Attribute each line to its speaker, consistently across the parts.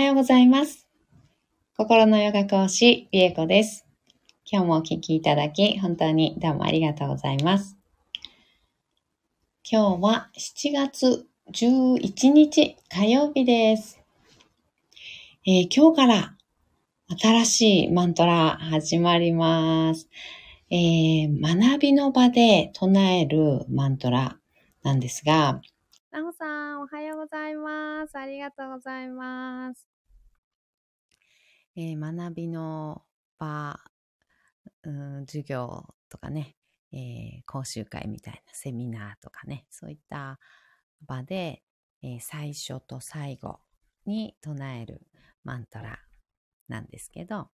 Speaker 1: はようございます。心のヨガ講師、りえこです。今日もお聴きいただき、本当にどうもありがとうございます。今日は7月11日火曜日です。えー、今日から新しいマントラ始まります。えー、学びの場で唱えるマントラなんですが、なほさん、おはようございます。ありがとうございます。えー、学びの場、うん、授業とかね、えー、講習会みたいなセミナーとかね、そういった場で、えー、最初と最後に唱えるマントラなんですけど、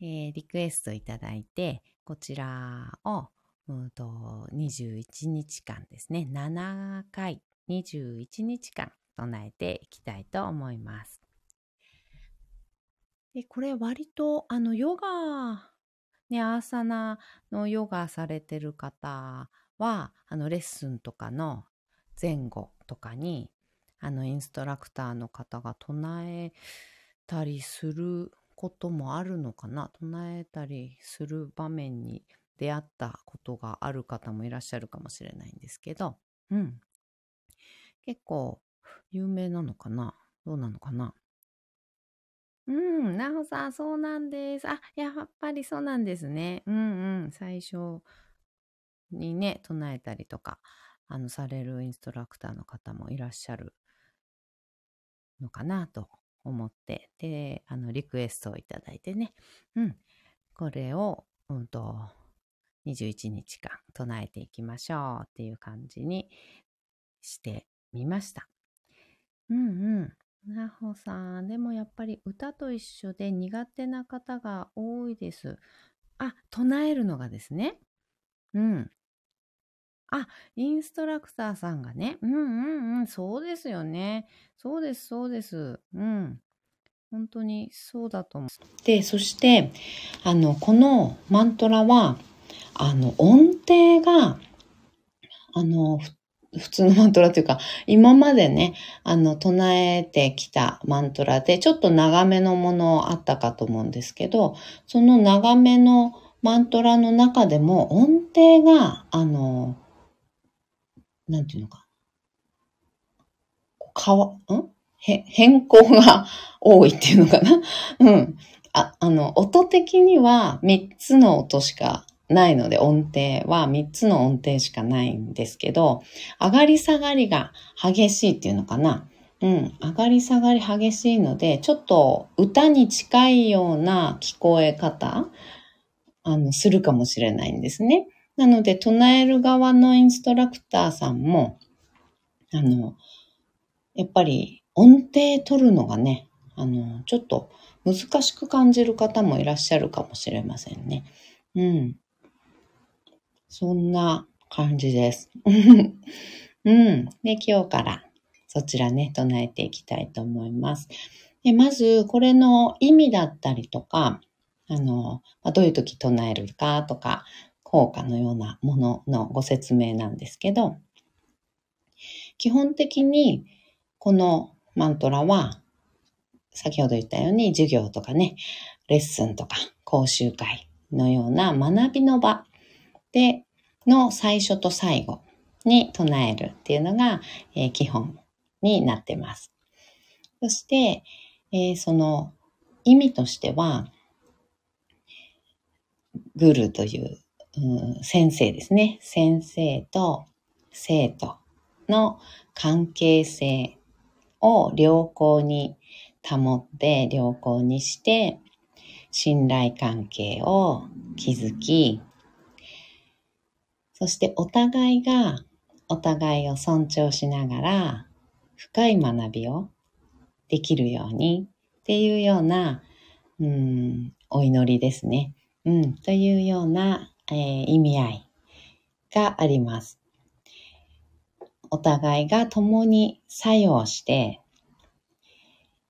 Speaker 1: えー、リクエストいただいて、こちらをうんと21日間ですね。7回、21日間唱えていきたいと思います。でこれ割とあのヨガ、ね、アーサナのヨガされてる方はあのレッスンとかの前後とかにあのインストラクターの方が唱えたりすることもあるのかな。唱えたりする場面に出会ったことがある方もいらっしゃるかもしれないんですけど、うん。結構有名なのかな？どうなのかな？うん、なほさん、そうなんです。あ、やっぱりそうなんですね。うんうん、最初にね、唱えたりとか、あの、されるインストラクターの方もいらっしゃるのかなと思って、で、あの、リクエストをいただいてね、うん、これを、うんと、21日間唱えていきましょうっていう感じにしてみました。うんうん。なほさん、でもやっぱり歌と一緒で苦手な方が多いです。あ、唱えるのがですね。うん。あ、インストラクターさんがね。うんうんうん。そうですよね。そうです、そうです。うん。本当にそうだと思う。で、そして、あの、このマントラは、あの、音程が、あの、普通のマントラというか、今までね、あの、唱えてきたマントラで、ちょっと長めのものあったかと思うんですけど、その長めのマントラの中でも音程が、あの、なんていうのか、かわ、ん？へ、変更が 多いっていうのかな？うん。あ、あの、音的には3つの音しかないので、音程は3つの音程しかないんですけど、上がり下がりが激しいっていうのかな。うん、上がり下がり激しいので、ちょっと歌に近いような聞こえ方、あの、するかもしれないんですね。なので、唱える側のインストラクターさんも、あの、やっぱり音程取るのがね、あの、ちょっと難しく感じる方もいらっしゃるかもしれませんね。うん。そんな感じです。うん。で、今日からそちらね、唱えていきたいと思います。でまず、これの意味だったりとか、あの、どういう時唱えるかとか、効果のようなもののご説明なんですけど、基本的にこのマントラは、先ほど言ったように授業とかね、レッスンとか講習会のような学びの場で、の最初と最後に唱えるっていうのが、えー、基本になってます。そして、えー、その意味としては、グルという、うん、先生ですね。先生と生徒の関係性を良好に保って良好にして信頼関係を築きそしてお互いがお互いを尊重しながら深い学びをできるようにっていうような、うん、お祈りですね。うん、というような、えー、意味合いがあります。お互いが共に作用して、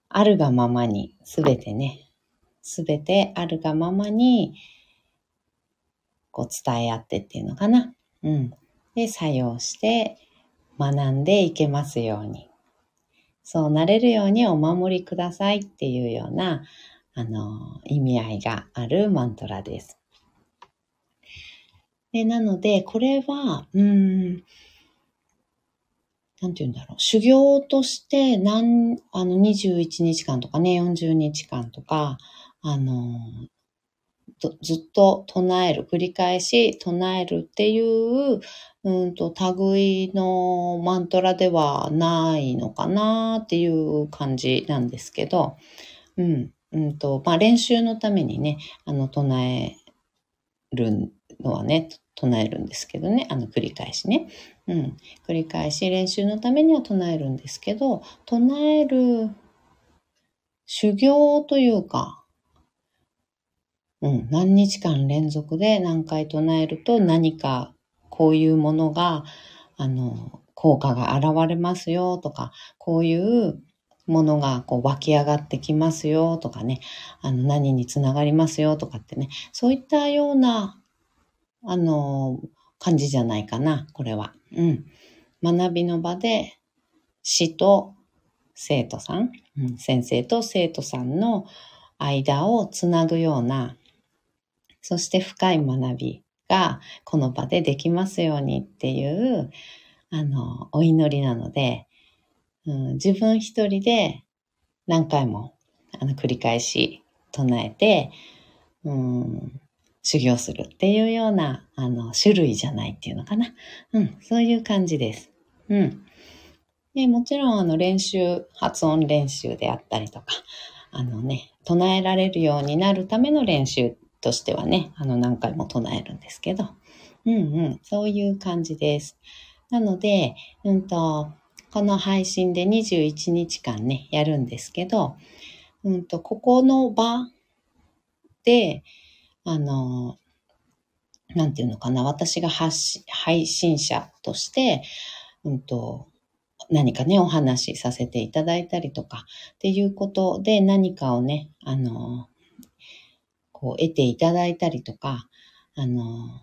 Speaker 1: あるがままに、すべてね、すべてあるがままに、こう伝え合ってっていうのかな。うん。で、作用して学んでいけますように。そうなれるようにお守りくださいっていうような、あの、意味合いがあるマントラです。で、なので、これは、うん、なんて言うんだろう。修行として、なん、あの、21日間とかね、40日間とか、あの、ずっと唱える、繰り返し唱えるっていう、うんと、類のマントラではないのかなっていう感じなんですけど、うん、うんと、まあ、練習のためにね、あの、唱えるのはね、唱えるんですけどね、あの、繰り返しね。うん。繰り返し練習のためには唱えるんですけど、唱える修行というか、うん、何日間連続で何回唱えると何かこういうものが、あの、効果が現れますよとか、こういうものがこう湧き上がってきますよとかね、あの何につながりますよとかってね、そういったようなあの、感じじゃないかな、これは。うん。学びの場で、師と生徒さん、うん、先生と生徒さんの間をつなぐような、そして深い学びがこの場でできますようにっていう、あの、お祈りなので、うん、自分一人で何回もあの繰り返し唱えて、うん、修行するっていうような、あの、種類じゃないっていうのかな。うん、そういう感じです。うん。で、もちろん、あの、練習、発音練習であったりとか、あのね、唱えられるようになるための練習としてはね、あの、何回も唱えるんですけど、うんうん、そういう感じです。なので、うんと、この配信で21日間ね、やるんですけど、うんと、ここの場で、あの、なんていうのかな、私が発配信者として、うんと、何かね、お話しさせていただいたりとか、っていうことで何かをね、あの、こう得ていただいたりとか、あの、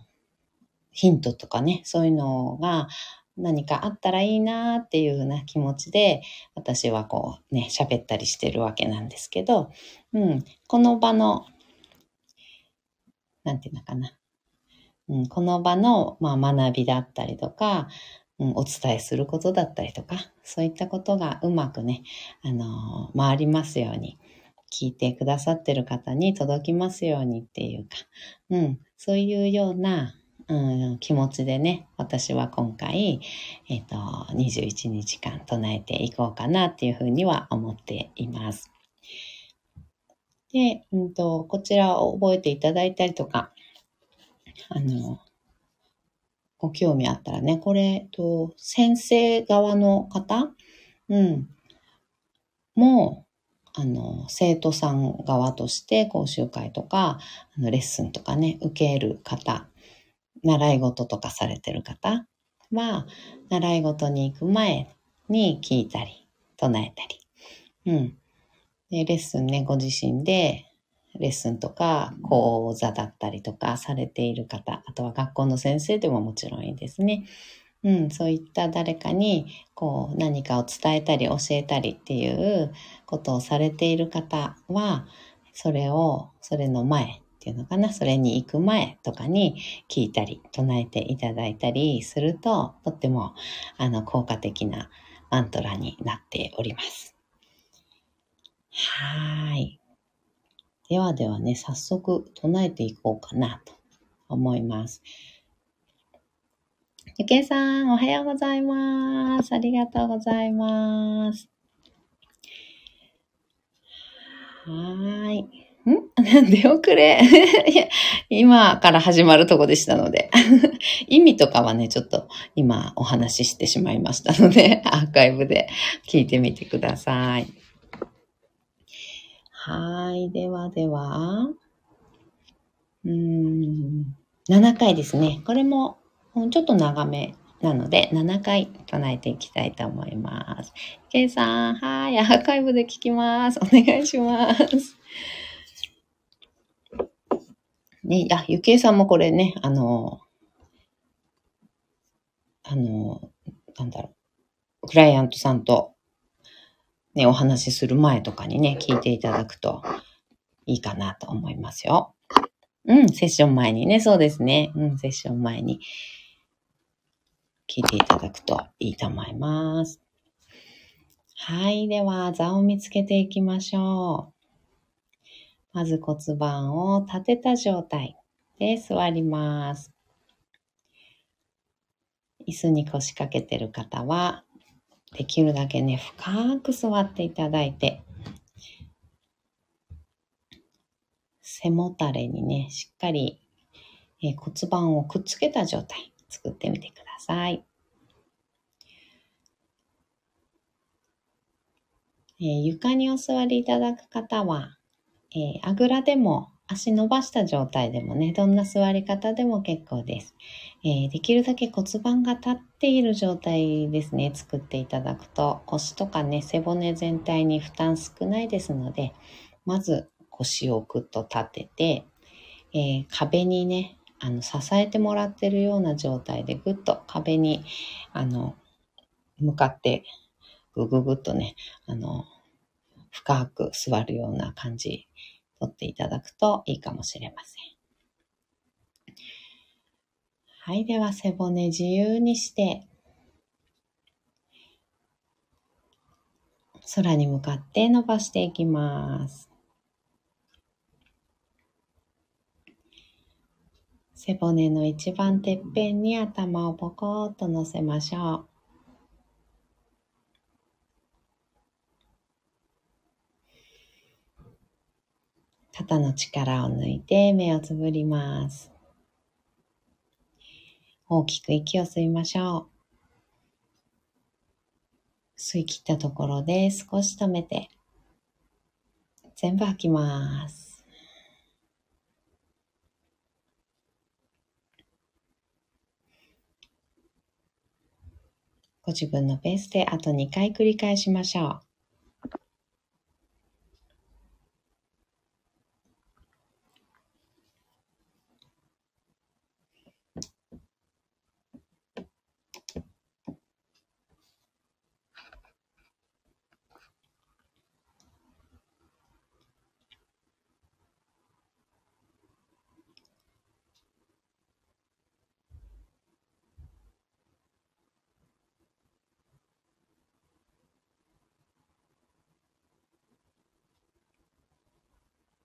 Speaker 1: ヒントとかね、そういうのが何かあったらいいなっていうような気持ちで、私はこうね、喋ったりしてるわけなんですけど、うん、この場のなんていうのかな。うん、この場の、まあ、学びだったりとか、うん、お伝えすることだったりとか、そういったことがうまくね、あのー、回りますように、聞いてくださってる方に届きますようにっていうか、うん、そういうような、うん、気持ちでね、私は今回、えっ、ー、と、21日間唱えていこうかなっていうふうには思っています。で、うんと、こちらを覚えていただいたりとか、あの、ご興味あったらね、これ、と先生側の方、うん、もうあの、生徒さん側として講習会とか、あのレッスンとかね、受ける方、習い事とかされてる方は、習い事に行く前に聞いたり、唱えたり、うん。で、レッスンね、ご自身でレッスンとか講座だったりとかされている方、あとは学校の先生でももちろんいいですね。うん、そういった誰かにこう何かを伝えたり教えたりっていうことをされている方は、それを、それの前っていうのかな、それに行く前とかに聞いたり唱えていただいたりすると、とってもあの効果的なマントラになっております。はい。ではではね、早速唱えていこうかなと思います。ゆけいさん、おはようございます。ありがとうございます。はーい。ん？出遅れ、今から始まるとこでしたので 意味とかはね、ちょっと今お話ししてしまいましたので、アーカイブで聞いてみてください。はい。ではでは、うん、7回ですね。これもちょっと長めなので、7回唱えていきたいと思います。ケイさん、はい。アーカイブで聞きます。お願いします。ね、あ、ゆけいさんもこれね、あの、あの、なんだろう、クライアントさんとね、お話しする前とかにね、聞いていただくといいかなと思いますよ。うん、セッション前にね、そうですね。うん、セッション前に聞いていただくといいと思います。はい。では、座を見つけていきましょう。まず骨盤を立てた状態で座ります。椅子に腰掛けてる方は、できるだけね、深く座っていただいて、背もたれにね、しっかり、え骨盤をくっつけた状態作ってみてください。えー、床にお座りいただく方は、えー、あぐらでも足伸ばした状態でもね、どんな座り方でも結構です。えー、できるだけ骨盤が立っている状態ですね、作っていただくと、腰とかね、背骨全体に負担少ないですので、まず腰をぐっと立てて、えー、壁にね、あの、支えてもらってるような状態でぐっと壁に、あの、向かってぐぐぐっとね、あの、深く座るような感じ、とっていただくといいかもしれません。はい、では背骨自由にして、空に向かって伸ばしていきます。背骨の一番てっぺんに頭をポコッと乗せましょう。肩の力を抜いて目をつぶります。大きく息を吸いましょう。吸い切ったところで少し止めて、全部吐きます。ご自分のペースであと2回繰り返しましょう。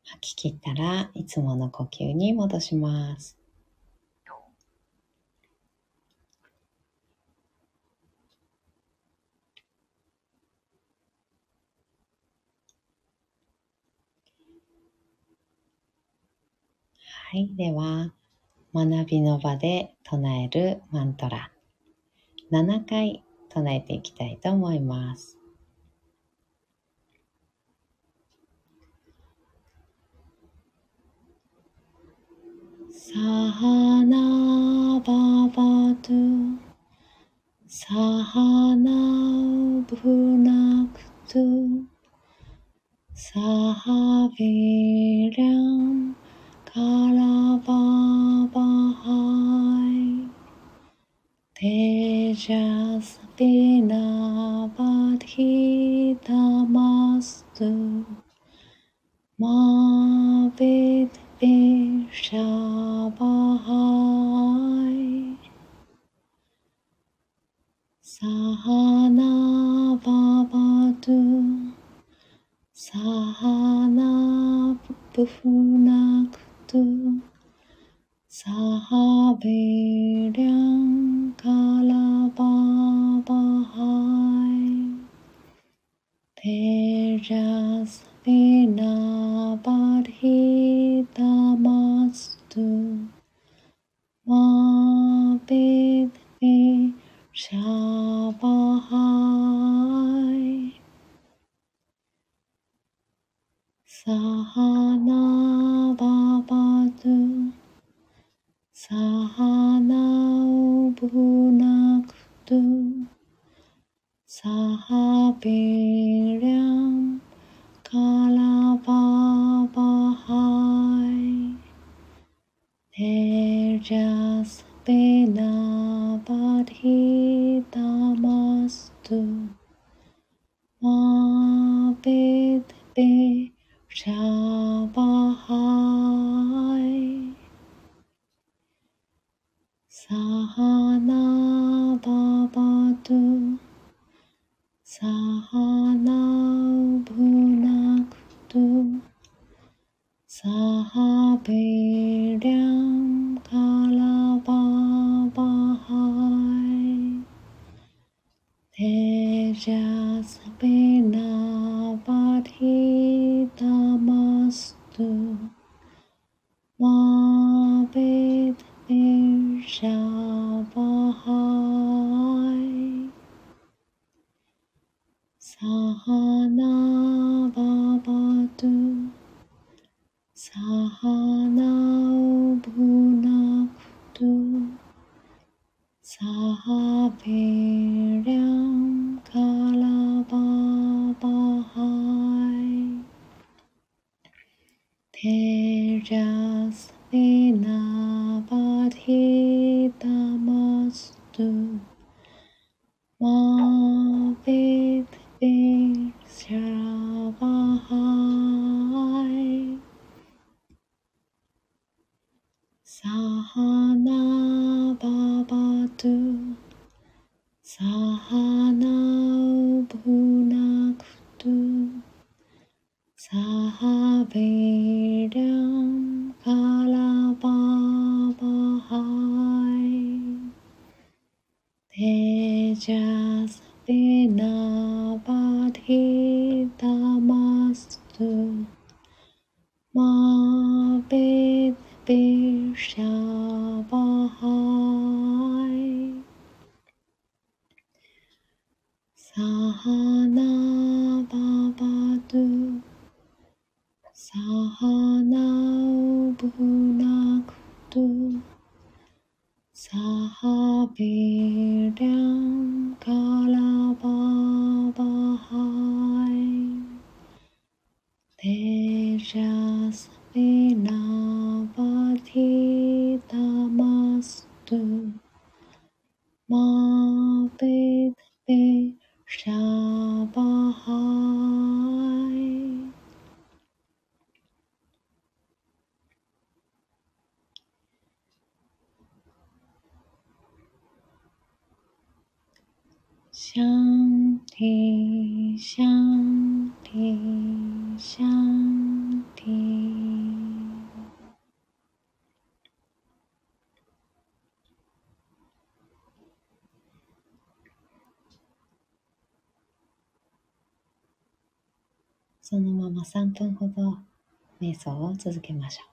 Speaker 1: 吐き切ったらいつもの呼吸に戻します。はい。では、学びの場で唱えるマントラ、7回唱えていきたいと思います。Sahana Bhavatu Sahana Bhunaktu Sahaviryam Kalavavahai Tejas Vinavadhitamastu Ma Sahana Bhunaktu Sahaviryam Kalababahai Tejas Vinabadhita home. そのまま3分ほど瞑想を続けましょう。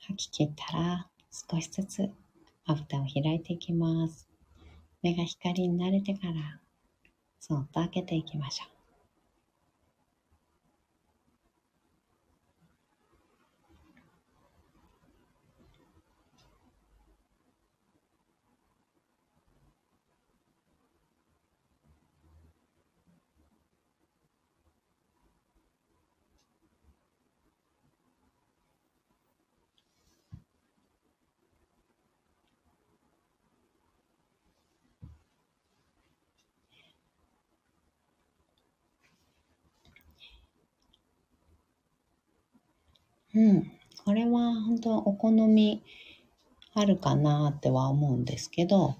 Speaker 1: 吐き切ったら少しずつまぶたを開いていきます。目が光に慣れてからそっと開けていきましょう。うん。これは本当お好みあるかなっては思うんですけど、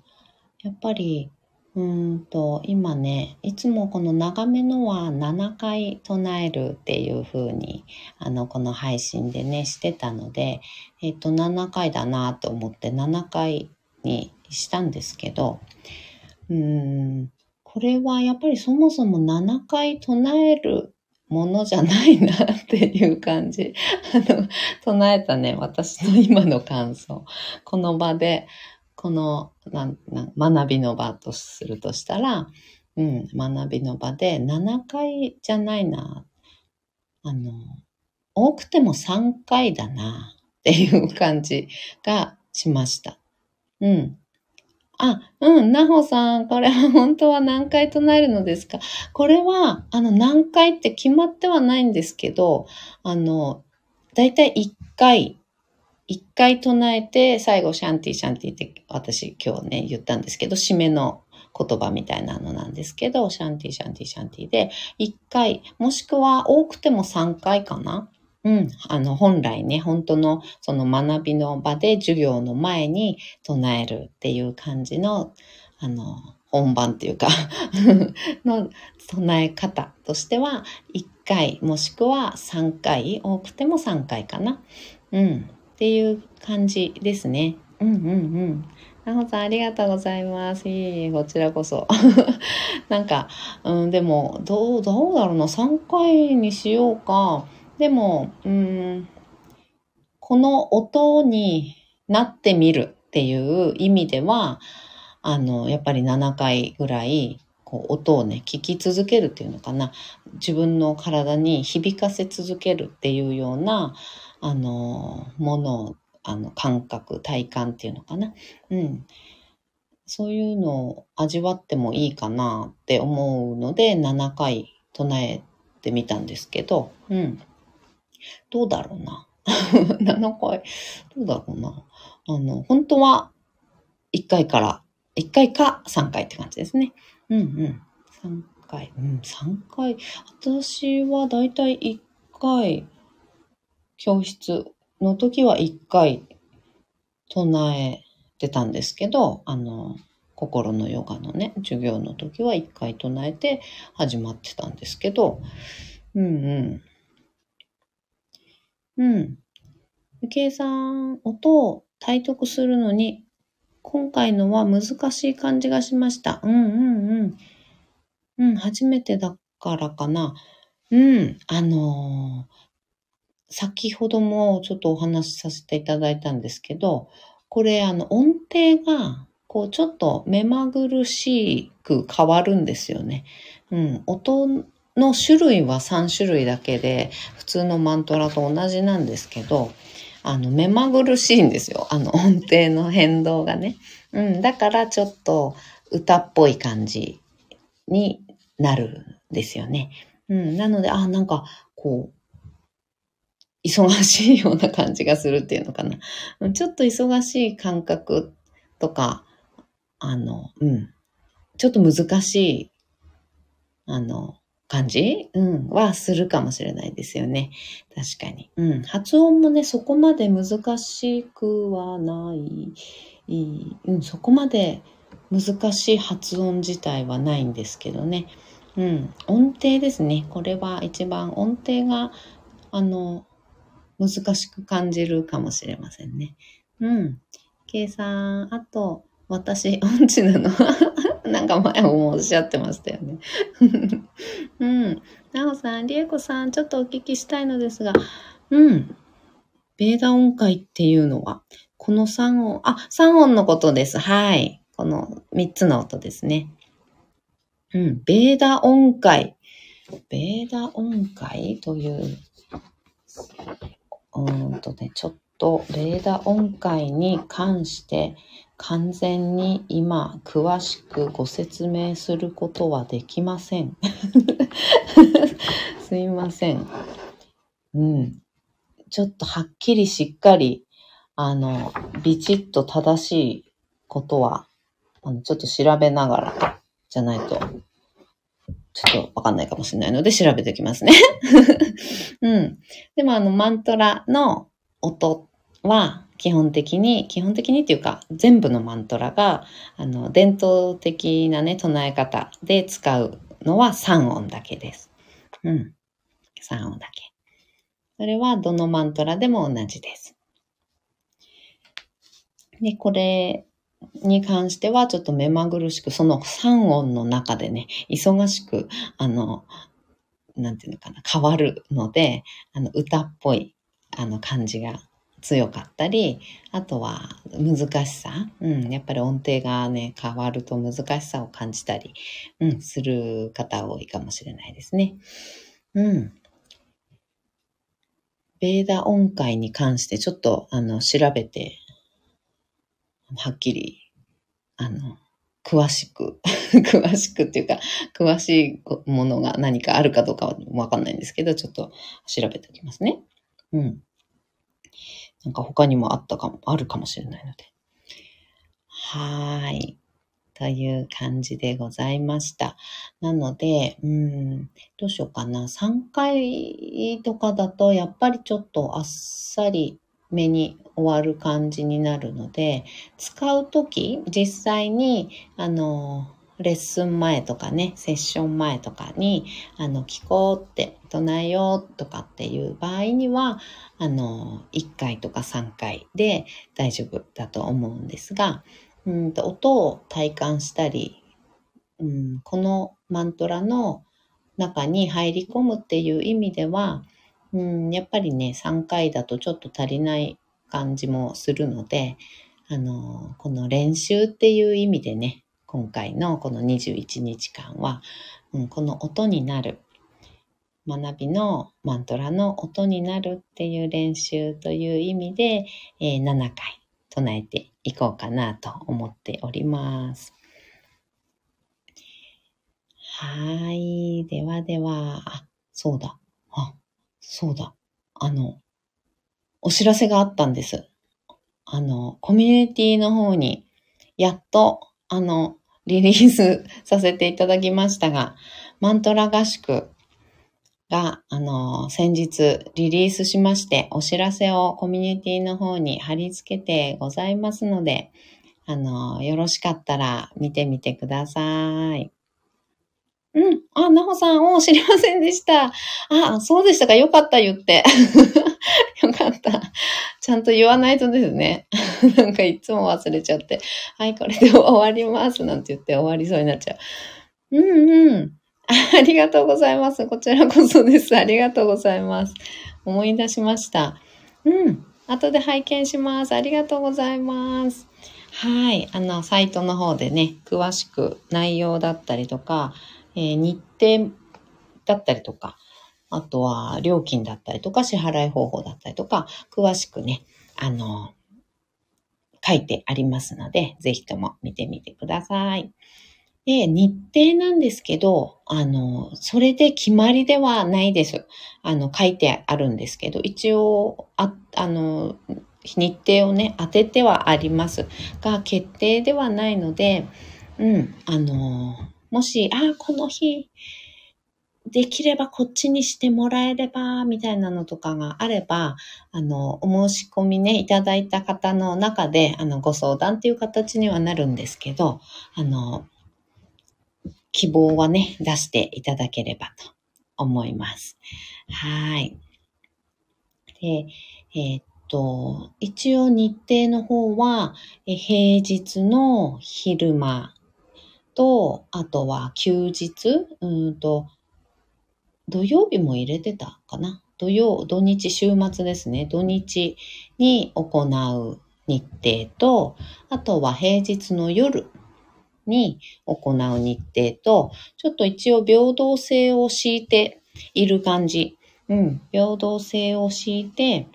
Speaker 1: やっぱり、うんと、今ね、いつもこの長めのは7回唱えるっていう風に、あの、この配信でね、してたので、えっ、と、7回だなと思って7回にしたんですけど、うん、これはやっぱりそもそも7回唱えるものじゃないなっていう感じ。あの、唱えたね、私の今の感想。この場で、この、なな学びの場とするとしたら、うん、学びの場で7回じゃないな。あの、多くても3回だなっていう感じがしました。うん。あ、うん、なほさん、これは本当は何回唱えるのですか？これは、あの、何回って決まってはないんですけど、あの、だいたい1回、1回唱えて、最後、シャンティシャンティって私今日ね、言ったんですけど、締めの言葉みたいなのなんですけど、シャンティシャンティシャンティで、1回、もしくは多くても3回かな？うん、あの、本来ね、本当のその学びの場で授業の前に唱えるっていう感じの、あの、本番っていうか の唱え方としては、1回もしくは3回、多くても3回かな。うん、っていう感じですね。うんうんうん。なほさん、ありがとうございます。いえいえ、こちらこそ。なんか、うん、でも、どう、どうだろうな。3回にしようか。でも、うん、この音になってみるっていう意味では、あの、やっぱり7回ぐらい、こう、音をね、聞き続けるっていうのかな。自分の体に響かせ続けるっていうような、あの、もの、あの、感覚、体感っていうのかな。うん。そういうのを味わってもいいかなって思うので、7回唱えてみたんですけど、うん。どうだろうな。7回、どうだろうな。あの、本当は1回から、1回か3回って感じですね。うんうん。3回、うん、3回。私はだいたい1回、教室の時は1回唱えてたんですけど、あの、心のヨガのね、授業の時は1回唱えて始まってたんですけど、うんうん。うん。計算音を体得するのに、今回のは難しい感じがしました。うんうんうん。うん、初めてだからかな。うん、あのー、先ほどもちょっとお話しさせていただいたんですけど、これあの音程がこうちょっと目まぐるしく変わるんですよね。うん、音の種類は3種類だけで、普通のマントラと同じなんですけど、あの、目まぐるしいんですよ。あの、音程の変動がね。うん、だからちょっと歌っぽい感じになるんですよね。うん、なので、あ、なんか、こう、忙しいような感じがするっていうのかな。ちょっと忙しい感覚とか、あの、うん。ちょっと難しい、あの、感じ？うん、はするかもしれないですよね。確かに。うん。発音もね、そこまで難しくはない。うん、そこまで難しい発音自体はないんですけどね。うん。音程ですね。これは一番音程が、あの、難しく感じるかもしれませんね。うん。計算、あと、私、音痴なの。なんか前もおっしゃってましたよね。うん。なおさん、りえこさん、ちょっとお聞きしたいのですが、うん。ベーダ音階っていうのは、この3音、あ、3音のことです。はい。この3つの音ですね。うん。ベーダ音階。ベーダ音階といううんとね、ちょっとレーダ音階に関して完全に今詳しくご説明することはできません。すいません。うん。ちょっとはっきりしっかり、あの、ビチッと正しいことは、あの、ちょっと調べながらじゃないとちょっとわかんないかもしれないので調べておきますね。うん。でもあのマントラの音は基本的に、基本的にっていうか全部のマントラがあの伝統的なね、唱え方で使うのは3音だけです。うん。3音だけ。それはどのマントラでも同じです。で、これに関してはちょっと目まぐるしく、その3音の中でね、忙しく、あの、なんていうのかな、変わるので、あの、歌っぽい、あの、感じが強かったり、あとは難しさ、うん、やっぱり音程がね、変わると難しさを感じたり、うん、する方多いかもしれないですね。うん。ベーダ音階に関してちょっとあの調べてはっきり、あの、詳しく 詳しくっていうか、詳しいものが何かあるかどうかはわかんないんですけど、ちょっと調べておきますね。うん。なんか他にもあったかも、あるかもしれないので。はい。という感じでございました。なので、うん、どうしようかな。3回とかだと、やっぱりちょっとあっさり目に終わる感じになるので、使うとき、実際に、あの、レッスン前とかね、セッション前とかに、あの、聞こうって、唱えようとかっていう場合には、あの、1回とか3回で大丈夫だと思うんですが、うんと音を体感したり、うん、このマントラの中に入り込むっていう意味では、うん、やっぱりね、3回だとちょっと足りない感じもするので、あの、この練習っていう意味でね、今回のこの21日間は、うん、この音になる、学びのマントラの音になるっていう練習という意味で、えー、7回唱えていこうかなと思っております。はい。ではでは、あ、そうだ。あ、そうだ。あの、お知らせがあったんです。あの、コミュニティの方に、やっと、あの、リリースさせていただきましたが、マントラ合宿が、あの、先日リリースしまして、お知らせをコミュニティの方に貼り付けてございますので、あの、よろしかったら見てみてください。うん。あ、なほさん、お知りませんでした。あ、そうでしたか。よかった、言って。よかった。ちゃんと言わないとですね。なんかいつも忘れちゃって。はい、これで終わります。なんて言って終わりそうになっちゃう。うんうん。ありがとうございます。こちらこそです。ありがとうございます。思い出しました。うん。後で拝見します。ありがとうございます。はい。あの、サイトの方でね、詳しく内容だったりとか、えー、日程だったりとか、あとは料金だったりとか、支払い方法だったりとか、詳しくね、あの、書いてありますので、ぜひとも見てみてください。で、日程なんですけど、あの、それで決まりではないです。あの、書いてあるんですけど、一応、あ、あの、日程をね、当ててはありますが、決定ではないので、うん、あの、もし、あ、この日、できればこっちにしてもらえれば、みたいなのとかがあれば、あの、お申し込みね、いただいた方の中で、あの、ご相談っていう形にはなるんですけど、あの、希望はね、出していただければと思います。はい。で、えー、っと、一応日程の方は、え平日の昼間と、あとは休日、うんと、土曜日も入れてたかな？土曜、土日、週末ですね。土日に行う日程と、あとは平日の夜に行う日程と、ちょっと一応平等性を敷いている感じ。うん、平等性を敷いて、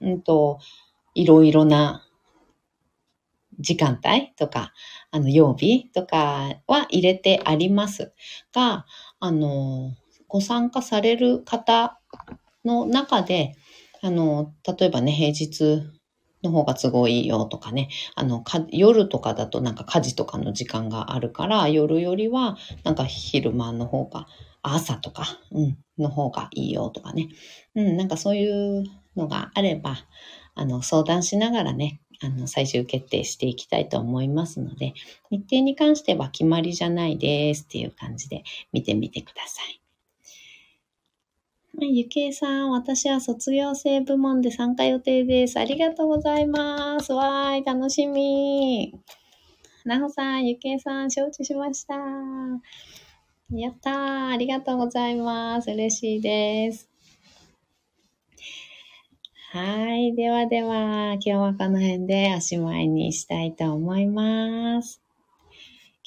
Speaker 1: うんと、いろいろな時間帯とか、あの、曜日とかは入れてありますが、あの、ご参加される方の中で、あの、例えばね、平日の方が都合いいよとかね、あの、夜とかだとなんか家事とかの時間があるから、夜よりはなんか昼間の方が、朝とか、うん、の方がいいよとかね。うん、なんかそういうのがあれば、あの、相談しながらね、あの、最終決定していきたいと思いますので、日程に関しては決まりじゃないですっていう感じで見てみてください。ゆきえさん、私は卒業生部門で参加予定です。ありがとうございます。わーい、楽しみ。なほさん、ゆきえさん、承知しました。やったー。ありがとうございます。嬉しいです。はい。ではでは、今日はこの辺でおしまいにしたいと思います。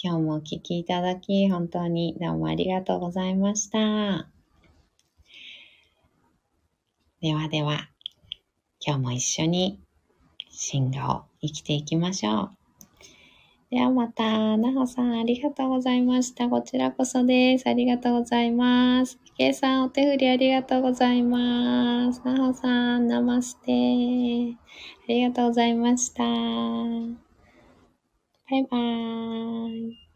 Speaker 1: 今日もお聴きいただき、本当にどうもありがとうございました。ではでは、今日も一緒に進化を生きていきましょう。ではまた、なほさんありがとうございました。こちらこそです。ありがとうございます。けいさんお手振りありがとうございます。なほさん、ナマステ。ありがとうございました。バイバーイ。